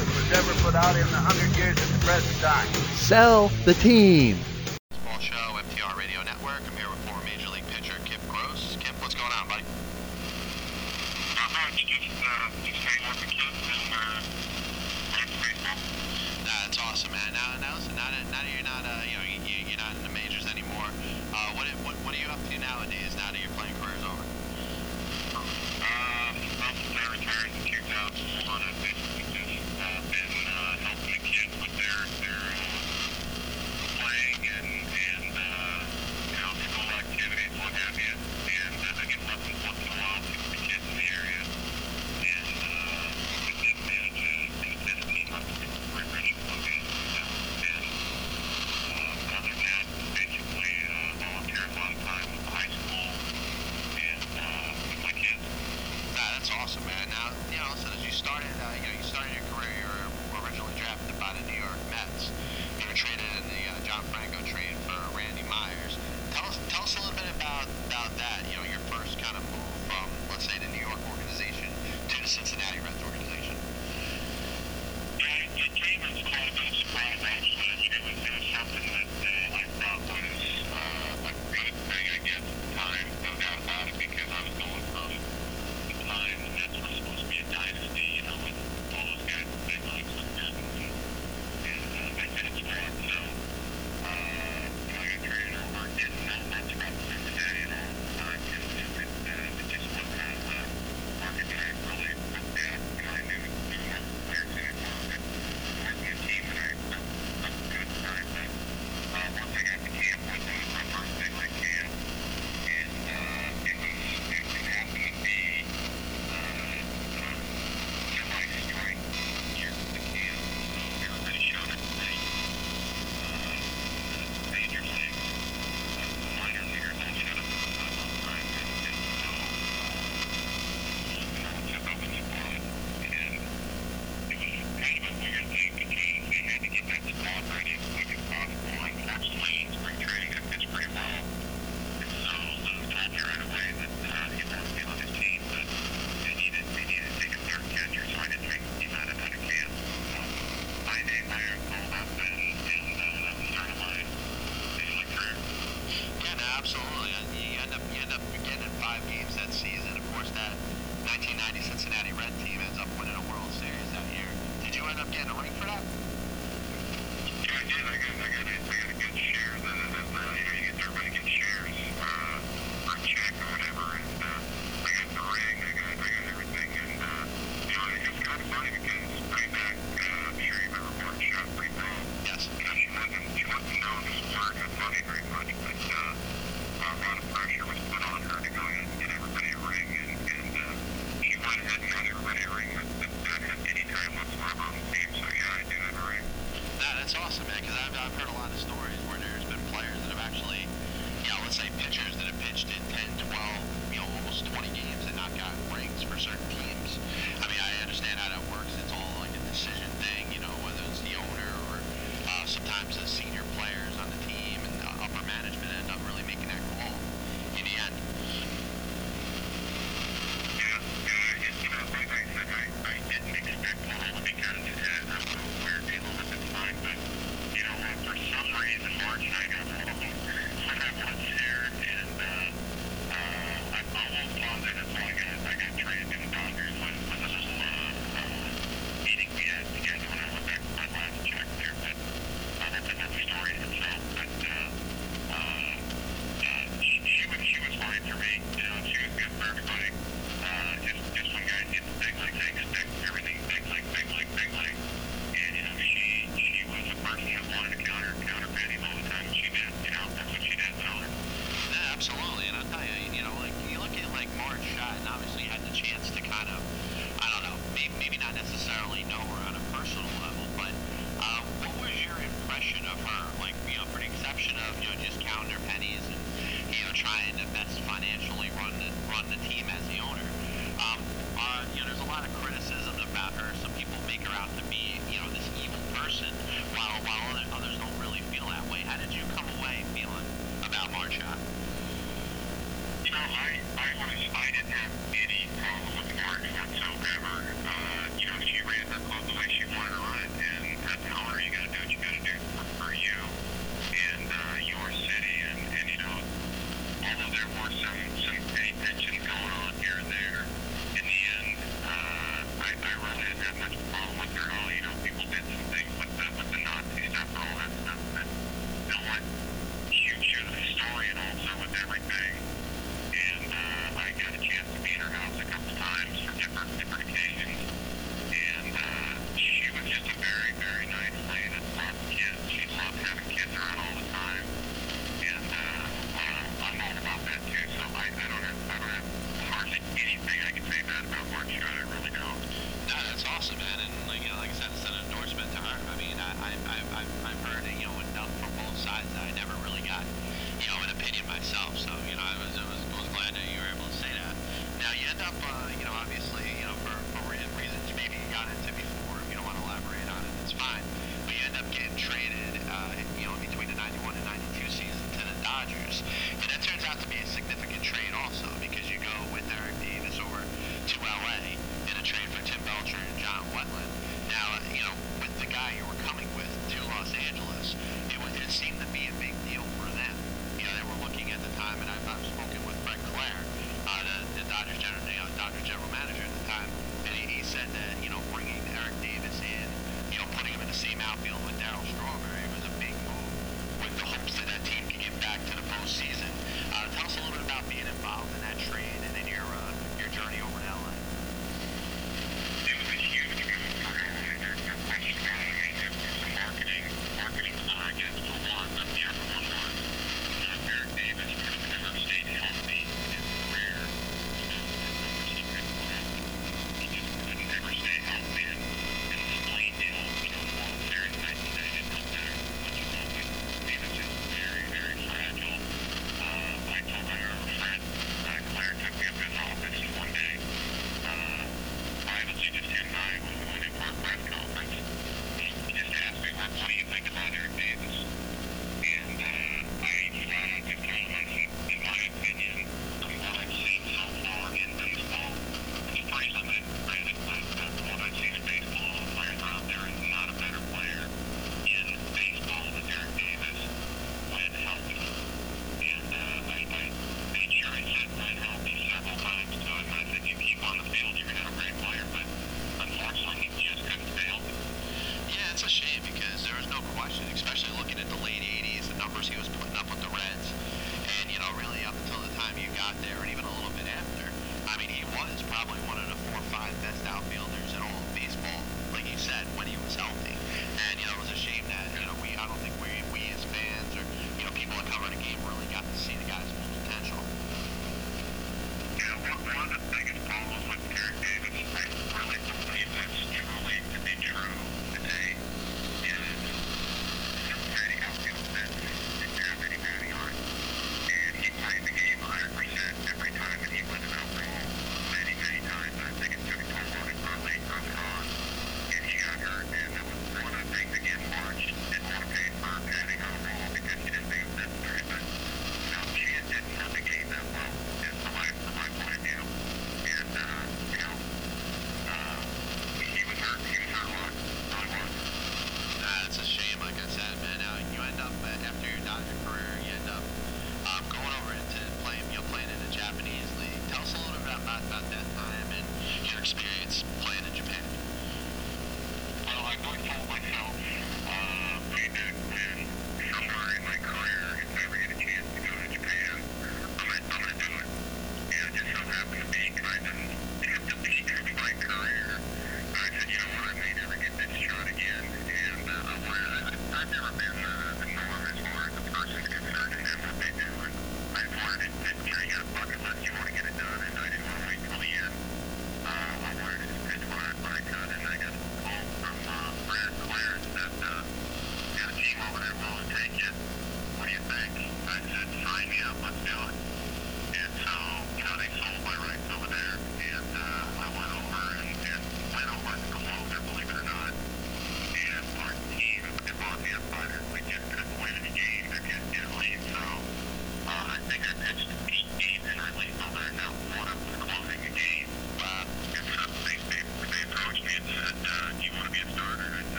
that was ever put out in the hundred years at the present time. Sell the team. Ball Show, MTR Radio Network. I'm here with former Major League pitcher Kip Gross. Kip, what's going on, buddy? Nah, that's awesome, man. Now, now listen, now that, now that you're not, uh, you know,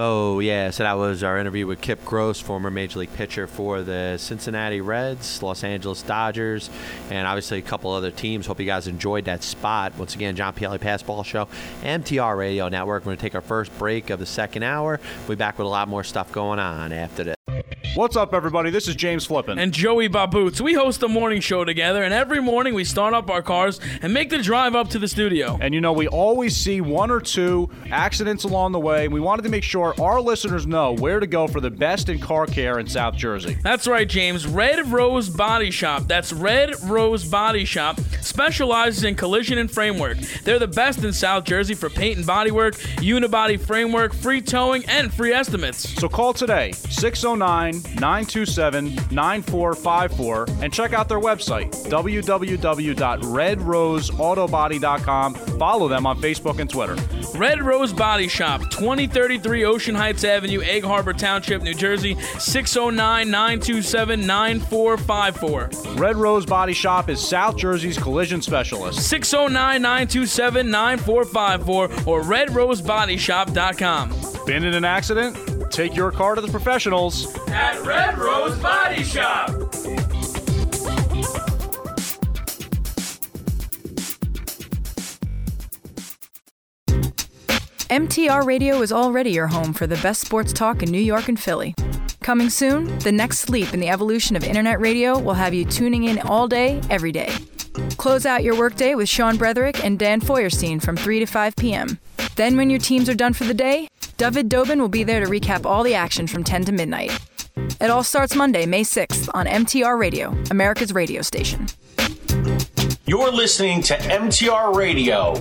Oh, yeah. So that was our interview with Kip Gross, former Major League pitcher for the Cincinnati Reds, Los Angeles Dodgers, and obviously a couple other teams. Hope you guys enjoyed that spot. Once again, John Pielli Passball Show, MTR Radio Network. We're going to take our first break of the second hour. We'll be back with a lot more stuff going on after this. What's up, everybody? This is James Flippin. And Joey Baboots. We host the morning show together, and every morning we start up our cars and make the drive up to the studio. And you know, we always see one or two accidents along the way. We wanted to make sure our listeners know where to go for the best in car care in South Jersey. That's right, James. Red Rose Body Shop. That's Red Rose Body Shop. Specializes in collision and framework. They're the best in South Jersey for paint and bodywork, unibody framework, free towing, and free estimates. So call today, 609 927 9454, and check out their website, www.redroseautobody.com. Follow them on Facebook and Twitter. Red Rose Body Shop, 2033 Ocean Heights Avenue, Egg Harbor Township, New Jersey, 609 927 9454. Red Rose Body Shop is South Jersey's collision specialist. 609 927 9454 or redrosebodyshop.com. Been in an accident? Take your car to the professionals at Red Rose Body Shop. MTR Radio is already your home for the best sports talk in New York and Philly. Coming soon, the next leap in the evolution of internet radio will have you tuning in all day, every day. Close out your workday with Sean Bretherick and Dan Feuerstein from 3 to 5 p.m. Then, when your teams are done for the day, David Dobin will be there to recap all the action from 10 to midnight. It all starts Monday, May 6th on MTR Radio, America's radio station. You're listening to MTR Radio.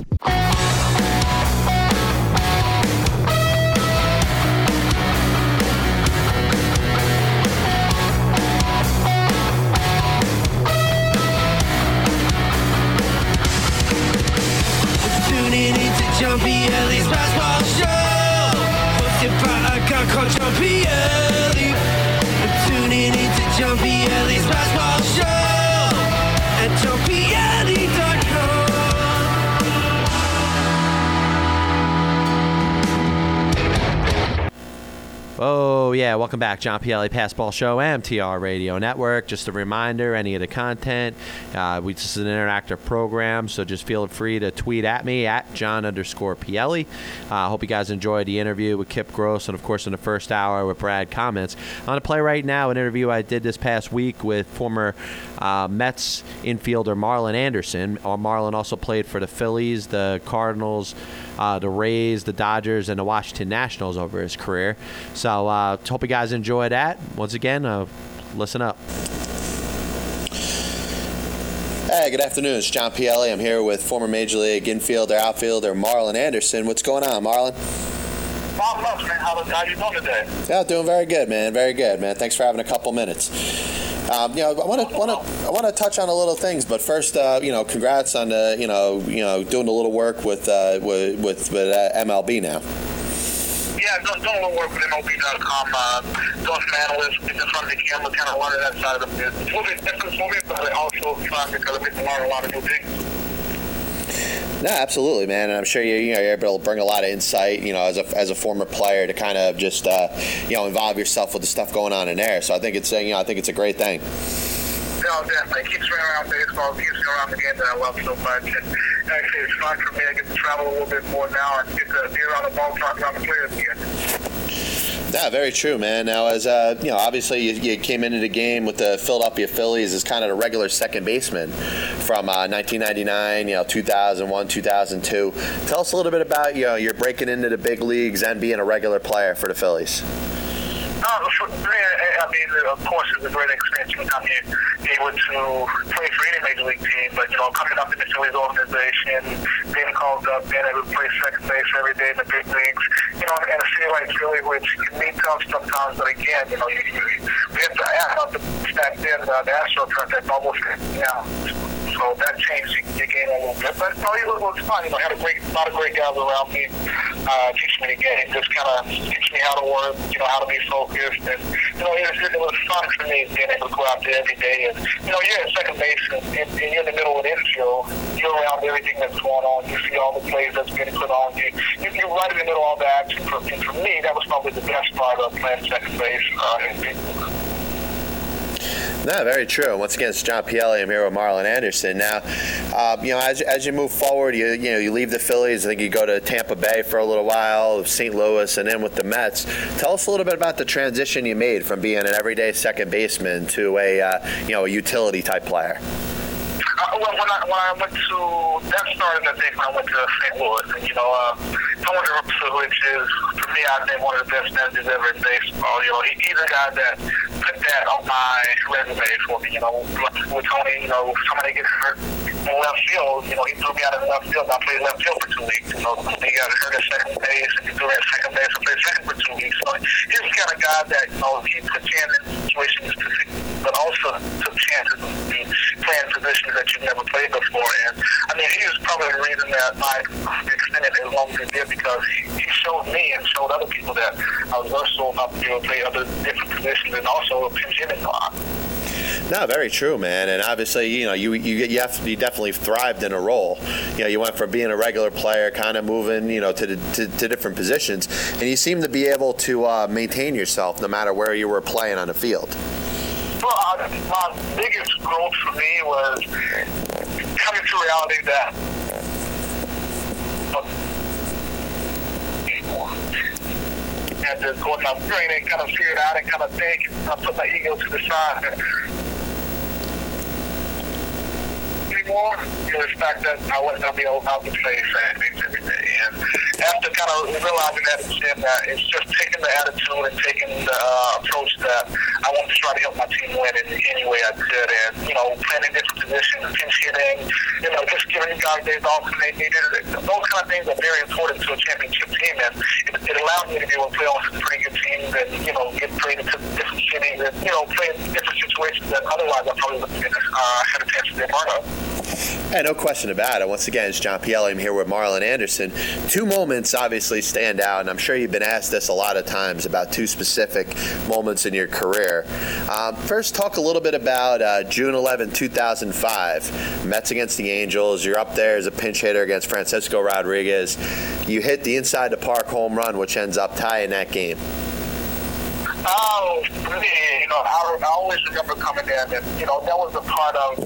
Tuning into John Pielli's Basketball Tuning into John Pielli's Basketball Show. Johnpielli.com. Oh, yeah. Welcome back, John Pielli Passball Show, MTR Radio Network. Just a reminder any of the content, uh, we, this is an interactive program, so just feel free to tweet at me at John underscore Pielli. I uh, hope you guys enjoyed the interview with Kip Gross and, of course, in the first hour with Brad Comments. I'm going to play right now an interview I did this past week with former uh, Mets infielder Marlon Anderson. Uh, Marlon also played for the Phillies, the Cardinals, uh, the Rays, the Dodgers, and the Washington Nationals over his career. So uh, hope you guys enjoy that. Once again, uh, listen up. Hey, good afternoon. It's John Pielli. I'm here with former Major League infielder, outfielder Marlon Anderson. What's going on, Marlon? Not much, man. How, how you doing today? Yeah, doing very good, man. Very good, man. Thanks for having a couple minutes. Um, you know, I want to want to I want to touch on a little things, but first, uh, you know, congrats on uh, you know you know doing a little work with uh, with with, with uh, MLB now. Yeah, doing, doing a little work with MLB.com, uh, doing some analysts, front of the camera, kind of learning that side of the business. It's a little bit different for me, but also fun because I get to learn a lot of new things. No, absolutely, man, and I'm sure you you know you're able to bring a lot of insight, you know, as a as a former player to kind of just uh, you know involve yourself with the stuff going on in there. So I think it's uh, you know I think it's a great thing. No, definitely. It keeps me around baseball, keeps me around the game that I love so much. And actually, it's fun for me. I get to travel a little bit more now and get to be around the ballpark around the players again. Yeah, very true, man. Now, as uh, you know, obviously you, you, came into the game with the Philadelphia Phillies as kind of a regular second baseman from uh, 1999, you know, 2001, 2002. Tell us a little bit about you know your breaking into the big leagues and being a regular player for the Phillies. No, for I mean, of course, it's a great experience anytime you're able to play for any major league team. But you know, coming up in the Phillies organization, being called up, being able to play second base every day in the big leagues, you know, in a city like Philly, which can be tough sometimes. But again, you know, you, you, we have to add up the back then, uh, the Astros got that bubble now. So that changed the, the game a little bit. But no, it was, was fun. You know, I had a great, a lot of great guys around me, uh, teaching me the game, just kind of teaching me how to work, you know, how to be focused, and you know, it was, it was fun for me being able to go out there every day. And you know, you're at second base, and, and, you're in the middle of the infield. You're around everything that's going on. You see all the plays that's being put on you. you you're right in the middle of all the action. For, and for me, that was probably the best part of playing second base uh, in Pittsburgh. No, very true. Once again, it's John Pielli. I'm here with Marlon Anderson. Now, uh, you know, as, as you move forward, you you know, you leave the Phillies. I think you go to Tampa Bay for a little while, St. Louis, and then with the Mets. Tell us a little bit about the transition you made from being an everyday second baseman to a uh, you know a utility type player. Uh, well, when I, when I went to, that started, I think, when I went to St. Louis. And, you know, uh, Tony Russo, which is, me, I think one of the best managers ever in baseball. You know, he, he's a guy that put that on my resume for me. You know, with Tony, you know, somebody gets hurt in left field, you know, he threw me out of left field. I played left field for two weeks. You know, he got hurt at second base, and he threw at second base. I played second for two weeks. So he's the kind of guy that, you know, he puts you in situations to but also took chances in playing positions that you've never played before. And I mean, he was probably the reason that I extended as long as it did because he, showed me and showed other people that I was versatile enough to be able to play other different positions and also pinch hitting a. No, very true, man. And obviously, you know, you you you, have, you definitely thrived in a role. You know, you went from being a regular player, kind of moving, you know, to, to, to different positions, and you seem to be able to uh, maintain yourself no matter where you were playing on the field. Well, my biggest growth for me was coming to reality that and just going up brain and kind of figure it out and kind of think I put my ego to the side. Anymore, know, the fact that I wasn't going to be able to play fan things every day. And after kind of realizing that and that it's just taking the attitude and taking the uh, approach that I want to try to help my team win in any way I could. And, you know, playing in different positions, pinch hitting, you know, just giving guys days off when they needed it. Those kind of things are very important to a championship team. And it, it allowed me to be able to play on some pretty good teams and, you know, get played into different cities and, you know, play in different situations that otherwise I probably wouldn't have uh, had a chance to be part of. Yeah, no question about it. Once again, it's John Pielli. I'm here with Marlon Anderson. Two moments obviously stand out, and I'm sure you've been asked this a lot of times about two specific moments in your career. Um, first, talk a little bit about uh, June 11, 2005, Mets against the Angels. You're up there as a pinch hitter against Francisco Rodriguez. You hit the inside the park home run, which ends up tying that game. Oh, really, you know, I, I always remember coming in, and you know, that was a part of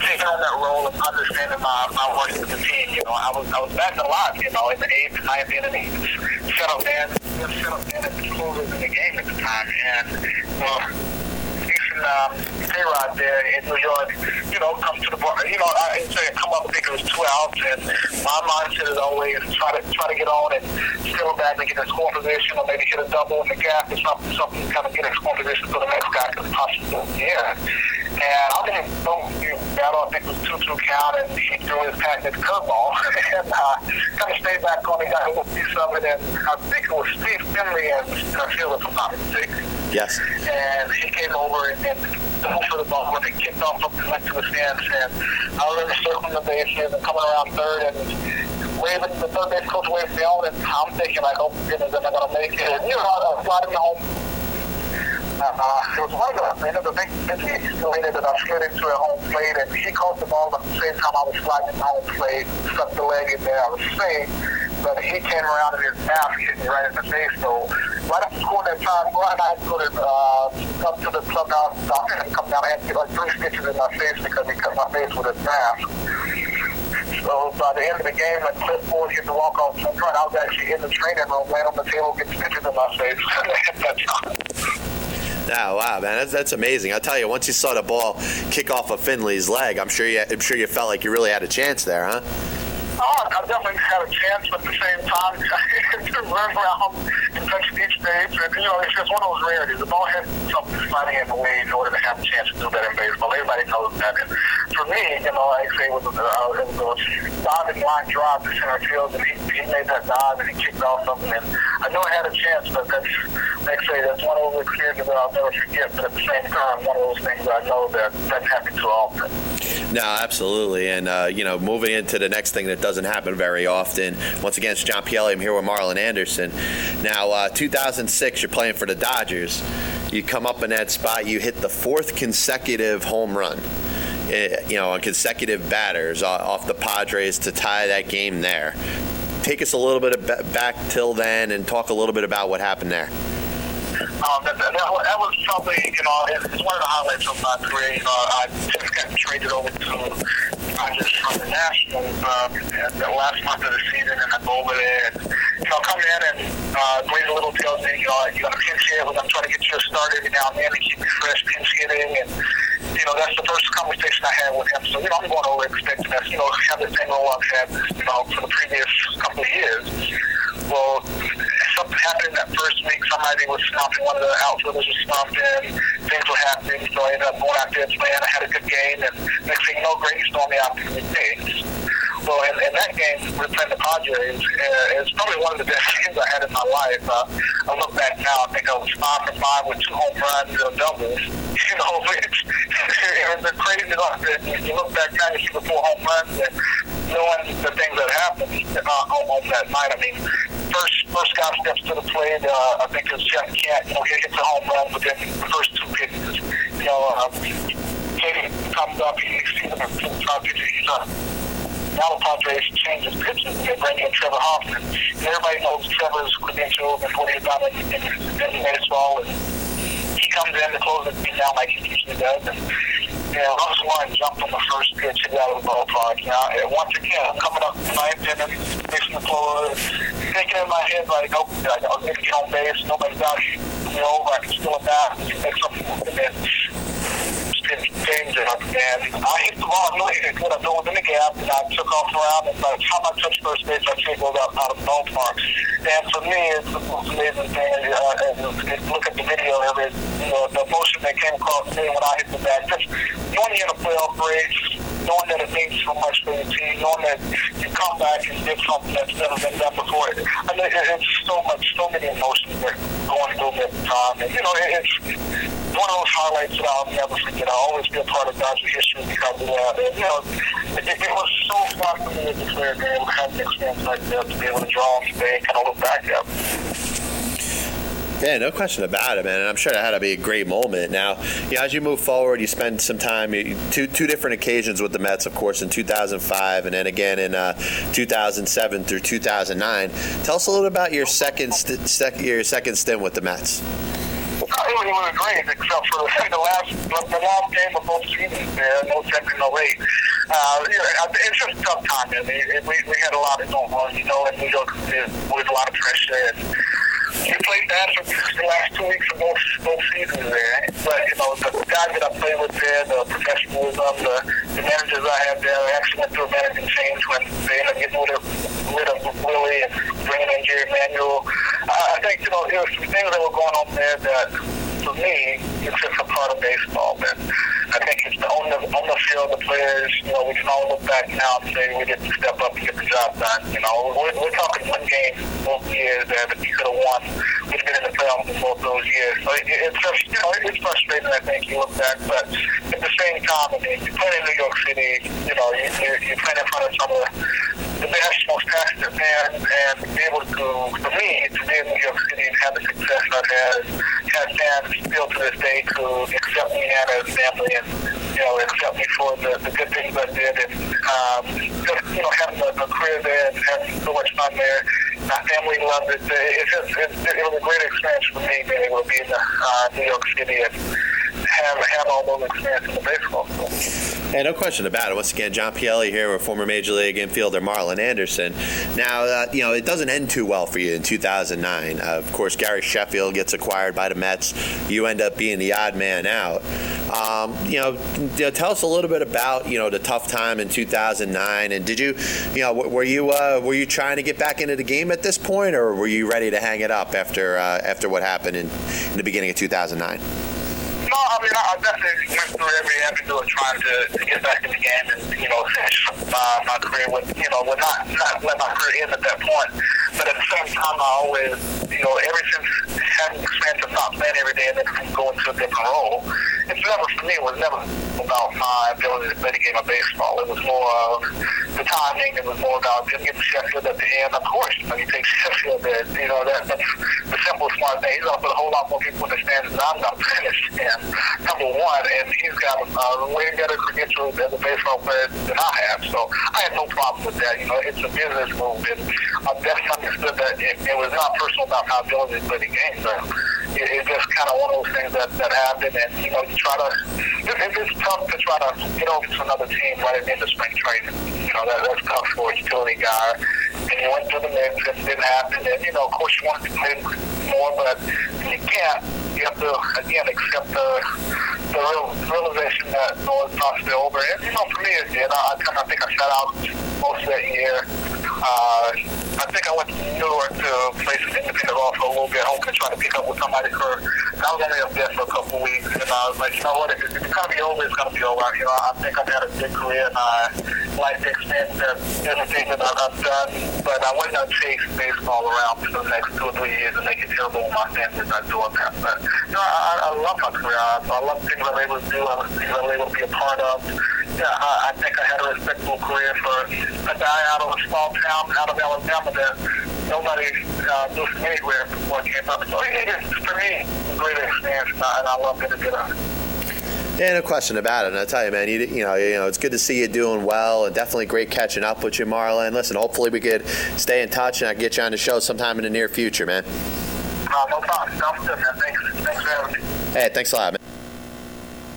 taking on that role of understanding my, my work with the team. You know, I was I was batting a lot, you know, in the eighth, ninth inning, settled in, just settled in at the closers in the game at the time, and you decent um, K-Rod there in New York, you know, come to the bar. You know, I say come up. I think it was two outs, and my mindset is always try to try to get on and steal back and get in score position, or maybe hit a double in the gap or something, something kind of get in score position so the next guy could possibly yeah. And I didn't know you battle. I think it was two two count, and he threw his patented curveball, and uh, kind of stayed back on. He got a little piece of it, and I think it was Steve Finley and I feel I'm not mistaken. Yes. And he came over and, and dove for the ball when it kicked off up and went to the stands. And I remember circling the bases and coming around third and waving the third base coach waved me on. And I'm thinking, like, oh goodness, am I going to make it? And, you know, I was sliding home. Uh, it was of the end of the big hit it and I slid into a home plate and he caught the ball at the same time I was sliding home plate, stuck the leg in there, I was safe, but he came around and his ass hit me right in the face. So right after scoring that time run, I had to go to, uh, up to the clubhouse doctor and come down. I had to get like three stitches in my face because he cut my face with his mask. So by the end of the game, when Cliff Floyd hit the walk-off home run, I was actually in the training room, laying on the table, getting stitches in my face. Oh, wow, man, that's, that's amazing. I'll tell you, once you saw the ball kick off of Finley's leg, I'm sure you, I'm sure you felt like you really had a chance there, huh? Oh, I definitely had a chance, but at the same time, to run around and touch each stage, and you know, it's just one of those rarities. The ball has something sliding in the way in order to have a chance to do that in baseball. Everybody knows that. And for me, you know, like I say, it was, uh, it was a diving line drive to center field, and he, he made that dive and he kicked off something, and I know I had a chance, but that's like I say, that's one of those experiences that I'll never forget. But at the same time, one of those things I know that doesn't happen too often. No, absolutely. And, uh, you know, moving into the next thing that doesn't happen very often. Once again, it's John Pielli. I'm here with Marlon Anderson. Now, uh, 2006, you're playing for the Dodgers. You come up in that spot, you hit the fourth consecutive home run. eh, You know, on consecutive batters off the Padres to tie that game there. Take us a little bit back till then and talk a little bit about what happened there. Um, that, that, that was- probably, you know, it's, one of the highlights of my career. You know, I just got traded over to Dodgers from the Nationals uh, the last month of the season, and I go over there and, you know, come in and uh, Grady Little tells me, you know, you're going pinch hit. We're going to get you a start every now and then to keep you fresh pinch hitting. And, you know, that's the first conversation I had with him. So, you know, I'm going over expecting us, you know, have the same role I've had, you know, for the previous couple of years. Well, something happened that first week. Somebody was stomping, one of the outfielders was stomping. Things were happening, so I ended up going out there playing. I had a good game, and next thing you know, Grady's throwing me out. Well, in, in that game, we playing the Padres. Uh, it's probably one of the best games I had in my life. Uh, I look back now, I think I was five for five with two home runs and doubles. You know, it's, it was crazy. Look, you look back now, you see the four home runs, and knowing the things that happened uh, on, that night. I mean, first first guy steps to the plate. Uh, I think it's Jeff Kent. You know, he hits a home run within the first two pitches. You know, uh, J.D. comes up, he sees him the top pitches. He's uh, the Padres change his pitches. They bring in Trevor Hoffman. And everybody knows Trevor's credentials and what he's done in, in, baseball. And he comes in to close the game down like he usually does. And, you know, Russell Martin jumped on the first pitch, hit out of the ballpark. You know, and once again, coming up ninth inning, fixing the close, thinking in my head, like, oh, I was going to get on base, nobody's out you know, I can steal a bat, make something, and then danger. And I hit the ball, I really hit good. I know within the gap, and I took off around, and by the time I touched first base, I it was out, of the ballpark. And for me, it's the most amazing thing. Uh, and look at the video of it, you know, the emotion that came across me when I hit the bat, just knowing you're in a playoff race, knowing that it means so much for your team, knowing that you come back and did something that's never been done before. I mean, it, it's so much, so many emotions that going through me at the time. And, you know, it, it's one of those highlights that I'll never forget. I'll always be a part of Dodger history because of that. And, you know, it, it was so fun for me a to be able to have an experience like that, to be able to draw on today and kind of look back at. Yeah, no question about it, man. And I'm sure that had to be a great moment. Now, you know, as you move forward, you spend some time, two two different occasions with the Mets, of course, in 2005, and then again in uh, 2007 through 2009. Tell us a little about your second st- sec- your second stint with the Mets. It was, great, except for the last the last game of both seasons there, no second, no eight. Uh, you know, it's just tough time. I mean, we, we had a lot of going on, you know, in New York with a lot of pressure. And we played bad for the last two weeks of both, both seasons there. But, you know, the guys that I played with there, the professionalism, the, the managers I had there, I actually went through a managing change when they ended up getting rid of, rid of Willie and bringing in Jerry Manuel. Uh, I think, you know, there were some things that were going on there that, for me, it's just a part of baseball. But I think it's the, on the on the field, the players, you know, we can all look back now and say we didn't step up and get the job done. You know, we're, we're talking one game both years there that we could have won. We've been in the playoffs in both those years. So it, it's just, you know, it's frustrating. I think you look back, but at the same time, I mean, you play in New York City. You know, you you you play in front of some of the best, most passionate fans, and be able to, for me, to be in New York City and have the success I've had, have fans still to this day to accept me and as family and, you know, accept me for the, the good things I did and um, just, you know, having a, a career there and having so much fun there. My family loved it. It's just, it, it was a great experience for me being able to be in uh, New York City and have, have all those experiences in baseball. Yeah, no question about it. Once again, John Pielli here with former Major League infielder Marlon Anderson. Now, uh, you know, it doesn't end too well for you in 2009. Uh, of course, Gary Sheffield gets acquired by the Mets. You end up being the odd man out. Um, you, know, you know, tell us a little bit about you know the tough time in 2009. And did you, you know, were you uh, were you trying to get back into the game at this point, or were you ready to hang it up after uh, after what happened in, in the beginning of 2009? No, I mean, I I definitely went through every avenue of trying to, to get back in the game and, you know, finish my, my career with, you know, with not, not let my career end at that point. But at the same time, I always, you know, ever since having the experience in every day and then go into a different role. It's never for me. It was never about my ability to play the game of baseball. It was more of the timing. It was more about didn't get to Sheffield at the end. Of course, when you take Sheffield, that you know that, that's the simple, smart thing. He's going to a whole lot more people in the than I'm going to finish. Number one, and he's got uh, a way better credentials as a baseball player than I have. So I had no problem with that. You know, it's a business move, and I definitely understood that it, it was not personal about my ability to play the game. So it, it's just kind of one of those that that happened, and you know, you try to. It, it's tough to try to get over to another team right at the end of spring training. You know, that, that's tough for a utility guy. And you went through the mix, and it didn't happen. And you know, of course, you wanted to play more, but you can't. You have to again accept the the real, realization that no, it's not still over. And you know, for me, it did. I kind of think I shut out most of that year. Uh, I think I went to New York to play some independent golf for a little bit, hoping to try to pick up with somebody for. I was only up there for a couple weeks, and I was like, you know what? If it's gonna be over, it's gonna be over. You know, I think I've had a good career, and I like to extend that everything that I've done. But I wasn't gonna chase baseball around for the next two or three years and make it terrible with my family not doing that. But you know, I, I love my career. I, I love things I'm able to do. I love things I'm able to be a part of. Yeah, I, I think I had a respectable career for a guy out of a small town out of Alabama that nobody uh, knew from anywhere before came up. So it is, for me, a great experience, and I, and I love every bit of it. Yeah, no question about it. And I tell you, man, you, you know, you know, it's good to see you doing well, and definitely great catching up with you, Marlon. Listen, hopefully we could stay in touch, and I can get you on the show sometime in the near future, man. Uh, no problem. Sounds good, man. Thanks, thanks for having me. Hey, thanks a lot, man.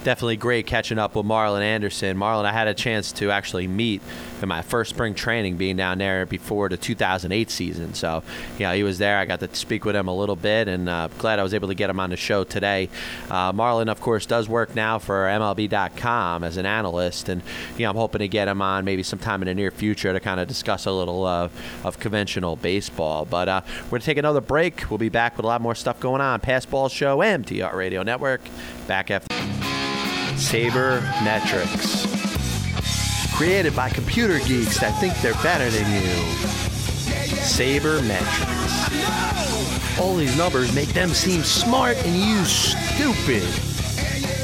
Definitely great catching up with Marlon Anderson. Marlon, I had a chance to actually meet in my first spring training, being down there before the 2008 season. So, yeah, he was there. I got to speak with him a little bit, and uh, glad I was able to get him on the show today. Uh, Marlon, of course, does work now for MLB.com as an analyst, and you know, I'm hoping to get him on maybe sometime in the near future to kind of discuss a little uh, of conventional baseball. But uh, we're going to take another break. We'll be back with a lot more stuff going on. Passball Show, MTR Radio Network. Back after. Saber Metrics. Created by computer geeks that think they're better than you. Saber Metrics. All these numbers make them seem smart and you stupid.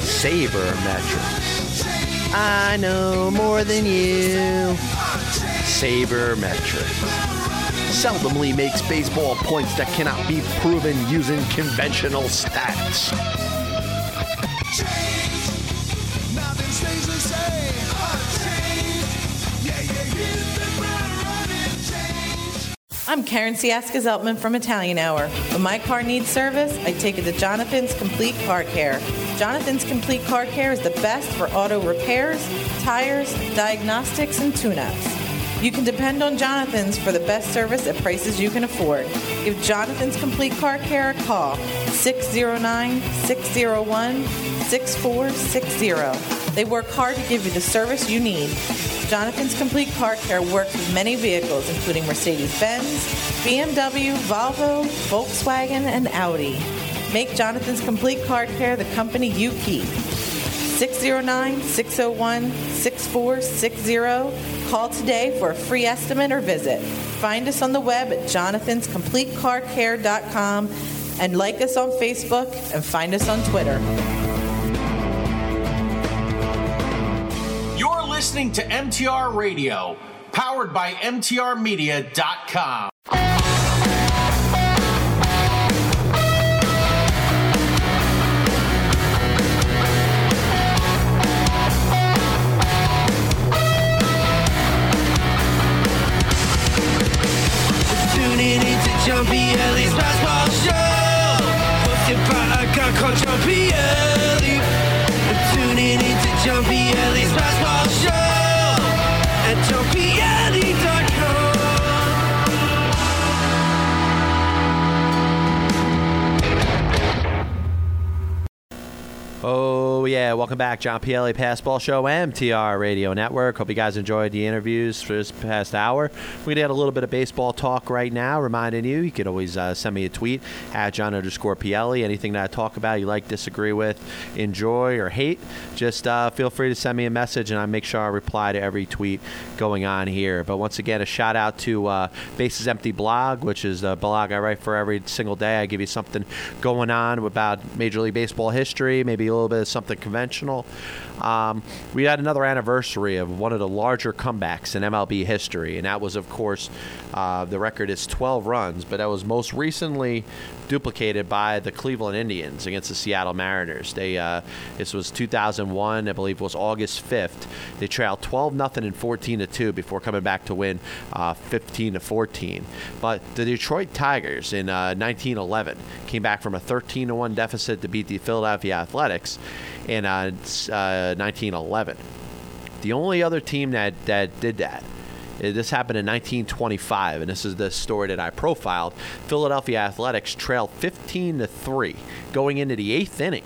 Saber Metrics. I know more than you. Saber Metrics. Seldomly makes baseball points that cannot be proven using conventional stats. I'm Karen Siaska Zeltman from Italian Hour. When my car needs service, I take it to Jonathan's Complete Car Care. Jonathan's Complete Car Care is the best for auto repairs, tires, diagnostics, and tune-ups. You can depend on Jonathan's for the best service at prices you can afford. Give Jonathan's Complete Car Care a call, 609-601-6460. They work hard to give you the service you need. Jonathan's Complete Car Care works with many vehicles, including Mercedes-Benz, BMW, Volvo, Volkswagen, and Audi. Make Jonathan's Complete Car Care the company you keep. 609-601-6460. Call today for a free estimate or visit. Find us on the web at jonathanscompletecarcare.com and like us on Facebook and find us on Twitter. Listening to MTR Radio, powered by MTRmedia.com. ว Welcome back, John Pielli, Passball Show, MTR Radio Network. Hope you guys enjoyed the interviews for this past hour. We're going to get a little bit of baseball talk right now, reminding you, you can always uh, send me a tweet at John underscore Pielli. Anything that I talk about you like, disagree with, enjoy, or hate, just uh, feel free to send me a message, and I make sure I reply to every tweet going on here. But once again, a shout out to uh, Bases Empty Blog, which is the blog I write for every single day. I give you something going on about Major League Baseball history, maybe a little bit of something conventional. Um, we had another anniversary of one of the larger comebacks in MLB history, and that was, of course, uh, the record is 12 runs, but that was most recently duplicated by the Cleveland Indians against the Seattle Mariners. They uh, this was 2001, I believe, it was August 5th. They trailed 12 nothing and 14 to two before coming back to win uh, 15 to 14. But the Detroit Tigers in uh, 1911 came back from a 13 to one deficit to beat the Philadelphia Athletics in uh, uh, 1911. The only other team that, that did that uh, Uh, this happened in 1925, and this is the story that I profiled. Philadelphia Athletics trailed 15 to three going into the eighth inning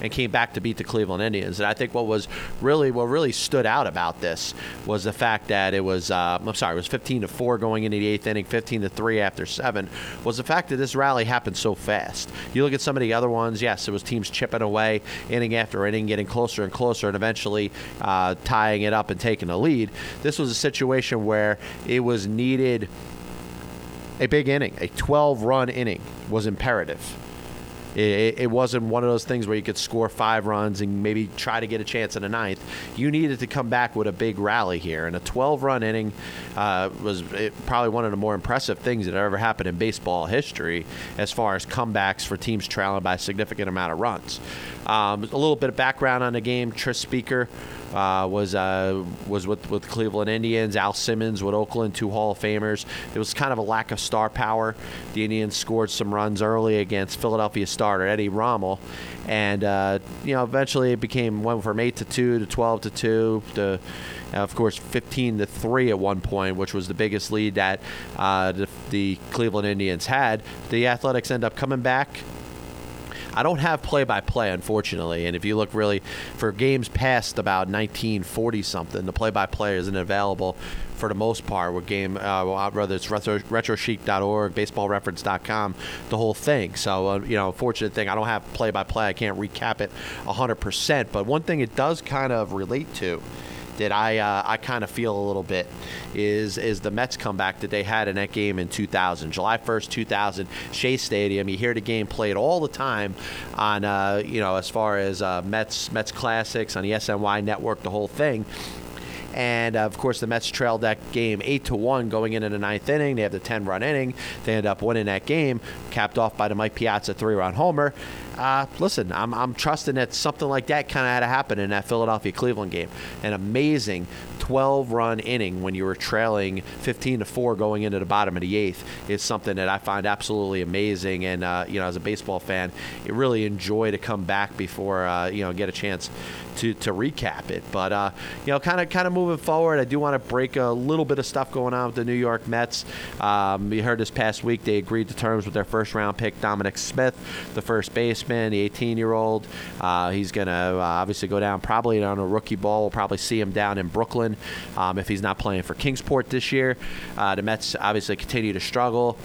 and came back to beat the Cleveland Indians. And I think what was really what really stood out about this was the fact that it was uh, I'm sorry, it was 15 to four going into the eighth inning, 15 to three after seven. Was the fact that this rally happened so fast. You look at some of the other ones. Yes, it was teams chipping away inning after inning, getting closer and closer, and eventually uh, tying it up and taking the lead. This was a situation where it was needed. A big inning, a 12 run inning was imperative. It, it, wasn't one of those things where you could score five runs and maybe try to get a chance in the ninth. You needed to come back with a big rally here, and a 12-run inning uh, was probably one of the more impressive things that ever happened in baseball history, as far as comebacks for teams trailing by a significant amount of runs. Um, a little bit of background on the game: Tris Speaker. Uh, was uh, was with with Cleveland Indians. Al Simmons with Oakland, two Hall of Famers. It was kind of a lack of star power. The Indians scored some runs early against Philadelphia starter Eddie Rommel, and uh, you know eventually it became went from eight to two to twelve to two to. of course, 15 to three at one point, which was the biggest lead that uh, the, the Cleveland Indians had. The Athletics end up coming back, I don't have play by play, unfortunately. And if you look really for games past about 1940 something, the play by play isn't available for the most part with game, uh, whether it's retro, retrosheet.org, baseballreference.com, the whole thing. So, uh, you know, fortunate thing, I don't have play by play. I can't recap it 100%. But one thing it does kind of relate to that I uh, I kind of feel a little bit is is the Mets comeback that they had in that game in 2000, July 1st, 2000, Shea Stadium. You hear the game played all the time on uh, you know as far as uh, Mets Mets classics on the SNY network, the whole thing. And uh, of course, the Mets trailed that game eight to one going into the ninth inning. They have the ten run inning. They end up winning that game, capped off by the Mike Piazza three run homer. Uh, listen, I'm, I'm trusting that something like that kind of had to happen in that Philadelphia Cleveland game. An amazing 12 run inning when you were trailing 15 to 4 going into the bottom of the eighth is something that I find absolutely amazing. And, uh, you know, as a baseball fan, you really enjoy to come back before, uh, you know, get a chance to, to recap it. But, uh, you know, kind of kind of moving forward, I do want to break a little bit of stuff going on with the New York Mets. Um, we heard this past week they agreed to terms with their first round pick, Dominic Smith, the first the 18 year old. Uh, he's going to uh, obviously go down probably on a rookie ball. We'll probably see him down in Brooklyn um, if he's not playing for Kingsport this year. Uh, the Mets obviously continue to struggle.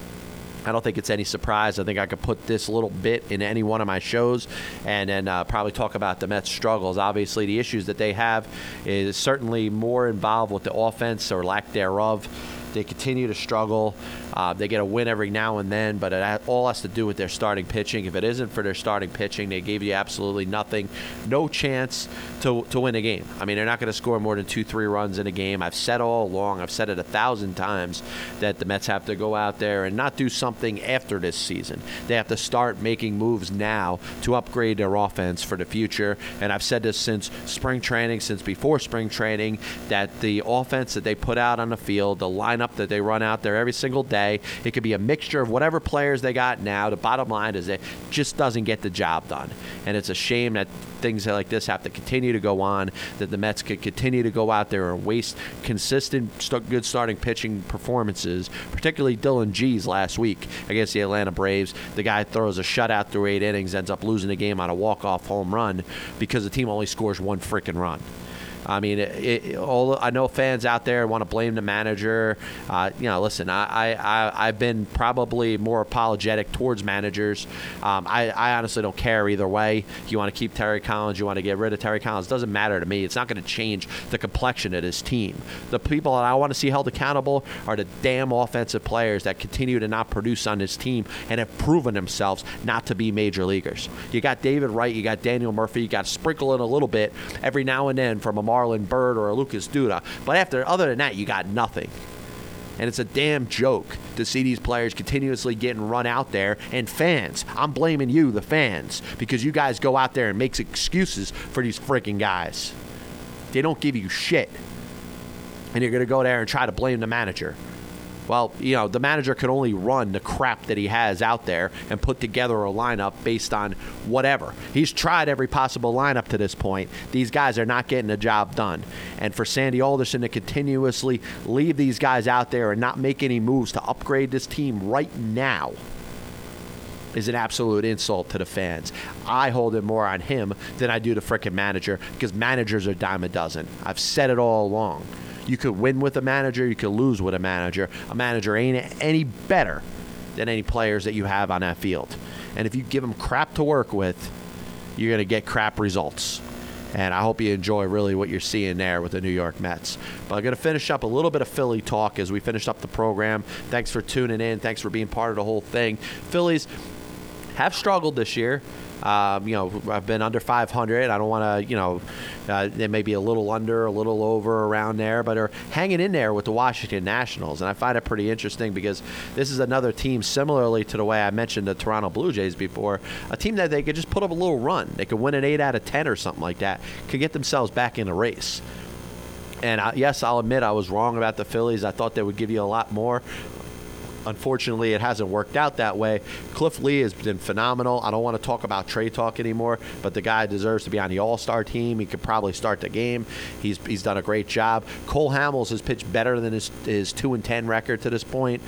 I don't think it's any surprise. I think I could put this little bit in any one of my shows and then uh, probably talk about the Mets' struggles. Obviously, the issues that they have is certainly more involved with the offense or lack thereof. They continue to struggle. Uh, they get a win every now and then, but it all has to do with their starting pitching. If it isn't for their starting pitching, they gave you absolutely nothing, no chance to, to win a game. I mean, they're not going to score more than two, three runs in a game. I've said all along, I've said it a thousand times, that the Mets have to go out there and not do something after this season. They have to start making moves now to upgrade their offense for the future. And I've said this since spring training, since before spring training, that the offense that they put out on the field, the lineup lineup that they run out there every single day. It could be a mixture of whatever players they got now. The bottom line is it just doesn't get the job done. And it's a shame that things like this have to continue to go on, that the Mets could continue to go out there and waste consistent, st- good starting pitching performances, particularly Dillon Gee's last week against the Atlanta Braves. The guy throws a shutout through eight innings, ends up losing the game on a walk-off home run because the team only scores one freaking run. I mean, it, it, all I know fans out there want to blame the manager. Uh, you know, listen, I, I, I've been probably more apologetic towards managers. Um, I, I honestly don't care either way. You want to keep Terry Collins, you want to get rid of Terry Collins. Doesn't matter to me. It's not going to change the complexion of this team. The people that I want to see held accountable are the damn offensive players that continue to not produce on this team and have proven themselves not to be major leaguers. You got David Wright, you got Daniel Murphy, you got sprinkle in a little bit every now and then from a Marlon Byrd or a Lucas Duda. But after other than that, you got nothing. And it's a damn joke to see these players continuously getting run out there. And fans, I'm blaming you, the fans, because you guys go out there and make excuses for these freaking guys. They don't give you shit. And you're going to go there and try to blame the manager. Well, you know, the manager can only run the crap that he has out there and put together a lineup based on whatever. He's tried every possible lineup to this point. These guys are not getting the job done. And for Sandy Alderson to continuously leave these guys out there and not make any moves to upgrade this team right now is an absolute insult to the fans. I hold it more on him than I do the frickin' manager because managers are dime a dozen. I've said it all along. You could win with a manager, you could lose with a manager. A manager ain't any better than any players that you have on that field. And if you give them crap to work with, you're going to get crap results. And I hope you enjoy really what you're seeing there with the New York Mets. But I'm going to finish up a little bit of Philly talk as we finish up the program. Thanks for tuning in. Thanks for being part of the whole thing. Phillies have struggled this year. Um, you know, I've been under 500. I don't want to, you know, uh, they may be a little under, a little over around there, but are hanging in there with the Washington Nationals. And I find it pretty interesting because this is another team, similarly to the way I mentioned the Toronto Blue Jays before, a team that they could just put up a little run. They could win an 8 out of 10 or something like that, could get themselves back in the race. And I, yes, I'll admit I was wrong about the Phillies. I thought they would give you a lot more. Unfortunately, it hasn't worked out that way. Cliff Lee has been phenomenal. I don't want to talk about trade talk anymore, but the guy deserves to be on the All Star team. He could probably start the game. He's he's done a great job. Cole Hamels has pitched better than his his two and ten record to this point.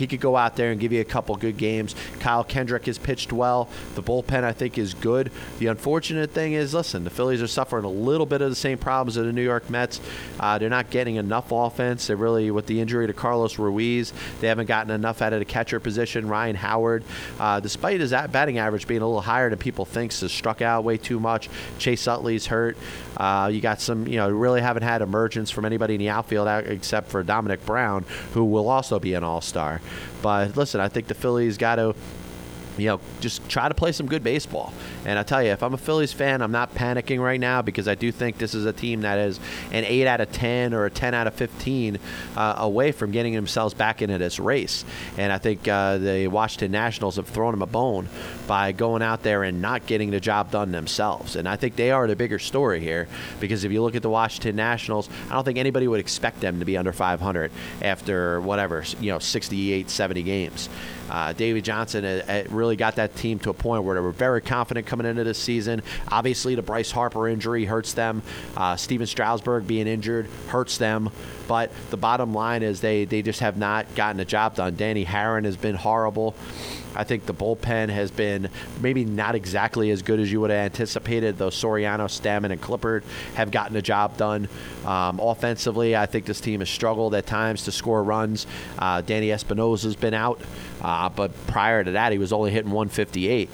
He could go out there and give you a couple good games. Kyle Kendrick has pitched well. The bullpen, I think, is good. The unfortunate thing is, listen, the Phillies are suffering a little bit of the same problems as the New York Mets. Uh, they're not getting enough offense. They're really, with the injury to Carlos Ruiz, they haven't gotten enough out of the catcher position. Ryan Howard, uh, despite his batting average being a little higher than people think, has struck out way too much. Chase Utley's hurt. Uh, you got some, you know, really haven't had emergence from anybody in the outfield except for Dominic Brown, who will also be an all star. But listen, I think the Phillies got to you know, just try to play some good baseball. And I tell you, if I'm a Phillies fan, I'm not panicking right now because I do think this is a team that is an 8 out of 10 or a 10 out of 15 uh, away from getting themselves back into this race. And I think uh, the Washington Nationals have thrown them a bone by going out there and not getting the job done themselves. And I think they are the bigger story here because if you look at the Washington Nationals, I don't think anybody would expect them to be under 500 after whatever, you know, 68, 70 games. Uh, David Johnson uh, uh, really got that team to a point where they were very confident coming into this season. Obviously, the Bryce Harper injury hurts them. Uh, Stephen Strasburg being injured hurts them. But the bottom line is they, they just have not gotten the job done. Danny Haren has been horrible. I think the bullpen has been maybe not exactly as good as you would have anticipated, though Soriano, Stammen, and Clippard have gotten the job done. Um, offensively, I think this team has struggled at times to score runs. Uh, Danny Espinosa's been out, uh, but prior to that, he was only hitting 158.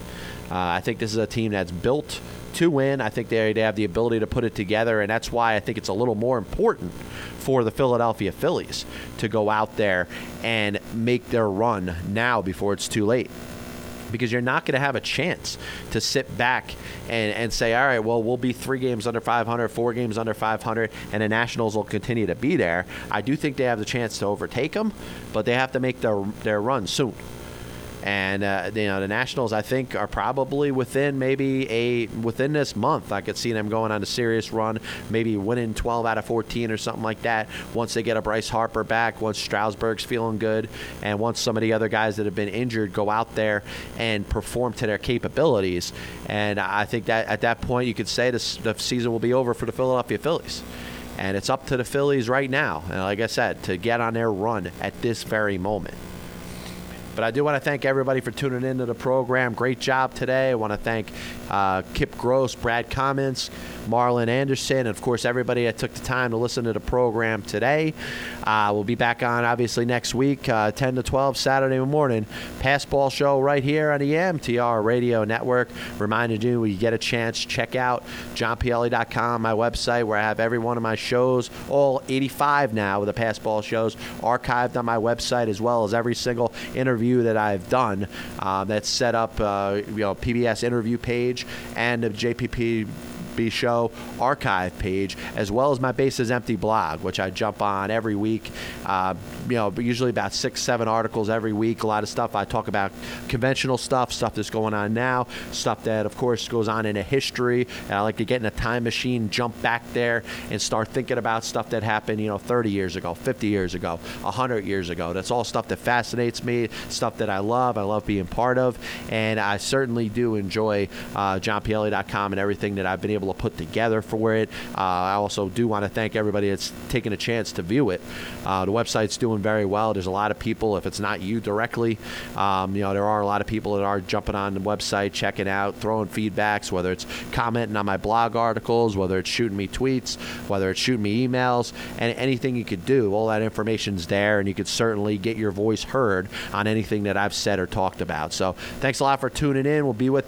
Uh, I think this is a team that's built to win. I think they, have the ability to put it together, and that's why I think it's a little more important for the Philadelphia Phillies to go out there and make their run now before it's too late. Because you're not going to have a chance to sit back and, and say, all right, well, we'll be three games under 500, four games under 500, and the Nationals will continue to be there. I do think they have the chance to overtake them, but they have to make their, their run soon And uh, you know, the Nationals, I think, are probably within maybe a within this month. I could see them going on a serious run, maybe winning 12 out of 14 or something like that. Once they get a Bryce Harper back, once Strasburg's feeling good, and once some of the other guys that have been injured go out there and perform to their capabilities. And I think that at that point, you could say this, the season will be over for the Philadelphia Phillies. And it's up to the Phillies right now, and like I said, to get on their run at this very moment. But I do want to thank everybody for tuning into the program. Great job today. I want to thank uh, Kip Gross, Brad Cummins, Marlon Anderson, and of course everybody that took the time to listen to the program today. Uh, we'll be back on obviously next week, uh, 10 to 12 Saturday morning. Passball show right here on the MTR Radio Network. Reminded you, when you get a chance, check out johnpielli.com, my website, where I have every one of my shows, all 85 now of the Passball shows, archived on my website, as well as every single interview that I've done. Uh, that's set up, uh, you know, PBS interview page and a JPP B Show archive page, as well as my Bases Empty blog, which I jump on every week. Uh, you know, usually about six, seven articles every week. A lot of stuff. I talk about conventional stuff, stuff that's going on now, stuff that, of course, goes on in a history. And I like to get in a time machine, jump back there, and start thinking about stuff that happened, you know, 30 years ago, 50 years ago, 100 years ago. That's all stuff that fascinates me, stuff that I love. I love being part of, and I certainly do enjoy uh, JohnPielli.com and everything that I've been able to put together for it. Uh, I also do want to thank everybody that's taken a chance to view it. Uh, the website's doing very well. There's a lot of people, if it's not you directly, um, you know, there are a lot of people that are jumping on the website, checking out, throwing feedbacks, whether it's commenting on my blog articles, whether it's shooting me tweets, whether it's shooting me emails, and anything you could do. All that information's there, and you could certainly get your voice heard on anything that I've said or talked about. So thanks a lot for tuning in. We'll be with you.